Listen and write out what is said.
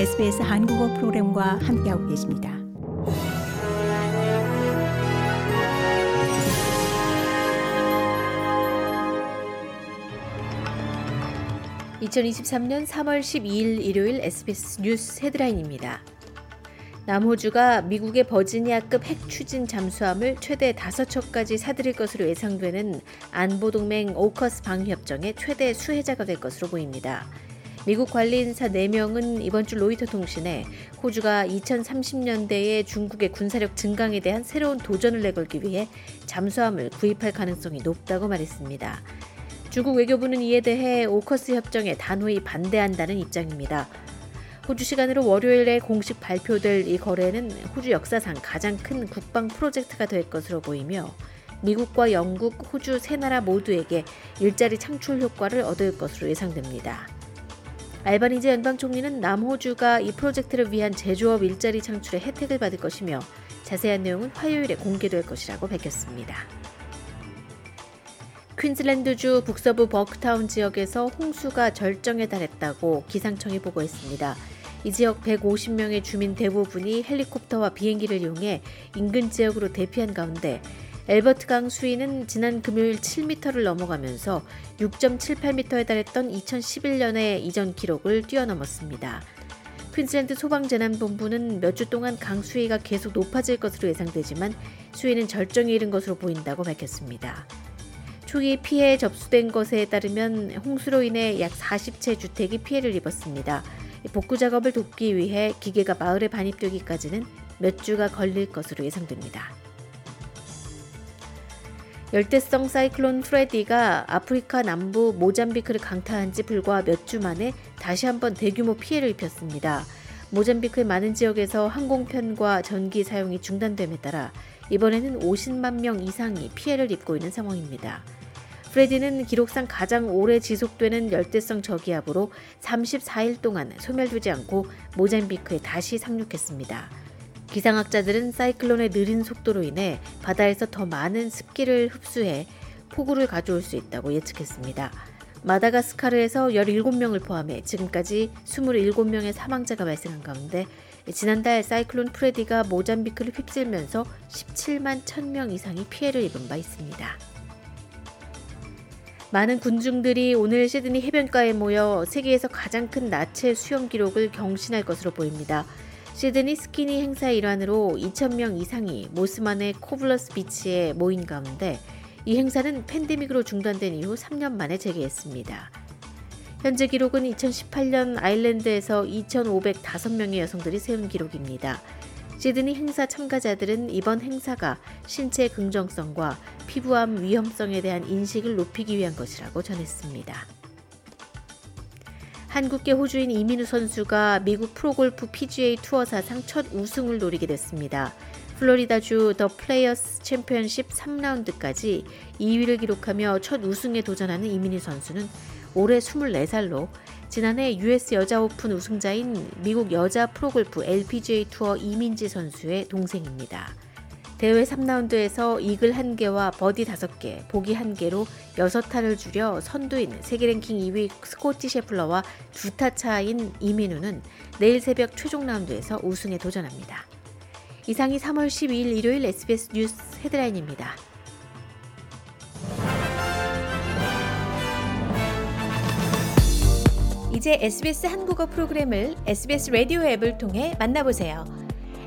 SBS 한국어 프로그램과 함께하고 계십니다. (2023년 3월 12일) 일요일 SBS 뉴스 헤드라인입니다. 남호주가 미국의 버지니아급 핵 추진 잠수함을 최대 5척까지 사들일 것으로 예상되는 안보동맹 오커스 방위협정의 최대 수혜자가 될 것으로 보입니다. 미국 관리 인사 4명은 이번 주 로이터 통신에 호주가 2030년대에 중국의 군사력 증강에 대한 새로운 도전을 내걸기 위해 잠수함을 구입할 가능성이 높다고 말했습니다. 중국 외교부는 이에 대해 오커스 협정에 단호히 반대한다는 입장입니다. 호주 시간으로 월요일에 공식 발표될 이 거래는 호주 역사상 가장 큰 국방 프로젝트가 될 것으로 보이며 미국과 영국, 호주 세 나라 모두에게 일자리 창출 효과를 얻을 것으로 예상됩니다. 알바니즈 연방 총리는 남호주가 이 프로젝트를 위한 제조업 일자리 창출의 혜택을 받을 것이며 자세한 내용은 화요일에 공개될 것이라고 밝혔습니다. 퀸즐랜드주 북서부 버크타운 지역에서 홍수가 절정에 달했다고 기상청이 보고했습니다. 이 지역 150명의 주민 대부분이 헬리콥터와 비행기를 이용해 인근 지역으로 대피한 가운데 엘버트강 수위는 지난 금요일 7m를 넘어가면서 6.78m에 달했던 2011년의 이전 기록을 뛰어넘었습니다. 퀸즐랜드 소방재난본부는 몇 주 동안 강 수위가 계속 높아질 것으로 예상되지만 수위는 절정에 이른 것으로 보인다고 밝혔습니다. 초기 피해 접수된 것에 따르면 홍수로 인해 약 40채 주택이 피해를 입었습니다. 복구 작업을 돕기 위해 기계가 마을에 반입되기까지는 몇 주가 걸릴 것으로 예상됩니다. 열대성 사이클론 프레디가 아프리카 남부 모잠비크를 강타한 지 불과 몇 주 만에 다시 한번 대규모 피해를 입혔습니다. 모잠비크의 많은 지역에서 항공편과 전기 사용이 중단됨에 따라 이번에는 50만 명 이상이 피해를 입고 있는 상황입니다. 프레디는 기록상 가장 오래 지속되는 열대성 저기압으로 34일 동안 소멸되지 않고 모잠비크에 다시 상륙했습니다. 기상학자들은 사이클론의 느린 속도로 인해 바다에서 더 많은 습기를 흡수해 폭우를 가져올 수 있다고 예측했습니다. 마다가스카르에서 17명을 포함해 지금까지 27명의 사망자가 발생한 가운데 지난달 사이클론 프레디가 모잠비크를 휩쓸면서 17만 1000명 이상이 피해를 입은 바 있습니다. 많은 군중들이 오늘 시드니 해변가에 모여 세계에서 가장 큰 나체 수영 기록을 경신할 것으로 보입니다. 시드니 스키니 행사 일환으로 2,000명 이상이 모스만의 코블러스 비치에 모인 가운데 이 행사는 팬데믹으로 중단된 이후 3년 만에 재개했습니다. 현재 기록은 2018년 아일랜드에서 2,505명의 여성들이 세운 기록입니다. 시드니 행사 참가자들은 이번 행사가 신체 긍정성과 피부암 위험성에 대한 인식을 높이기 위한 것이라고 전했습니다. 한국계 호주인 이민우 선수가 미국 프로골프 PGA 투어 사상 첫 우승을 노리게 됐습니다. 플로리다주 더 플레이어스 챔피언십 3라운드까지 2위를 기록하며 첫 우승에 도전하는 이민우 선수는 올해 24살로 지난해 US 여자 오픈 우승자인 미국 여자 프로골프 LPGA 투어 이민지 선수의 동생입니다. 대회 3라운드에서 이글 1개와 버디 5개, 보기 1개로 6타를 줄여 선두인 세계 랭킹 2위 스코티 셰플러와 두 타 차인 이민우는 내일 새벽 최종 라운드에서 우승에 도전합니다. 이상이 3월 12일 일요일 SBS 뉴스 헤드라인입니다. 이제 SBS 한국어 프로그램을 SBS 라디오 앱을 통해 만나보세요.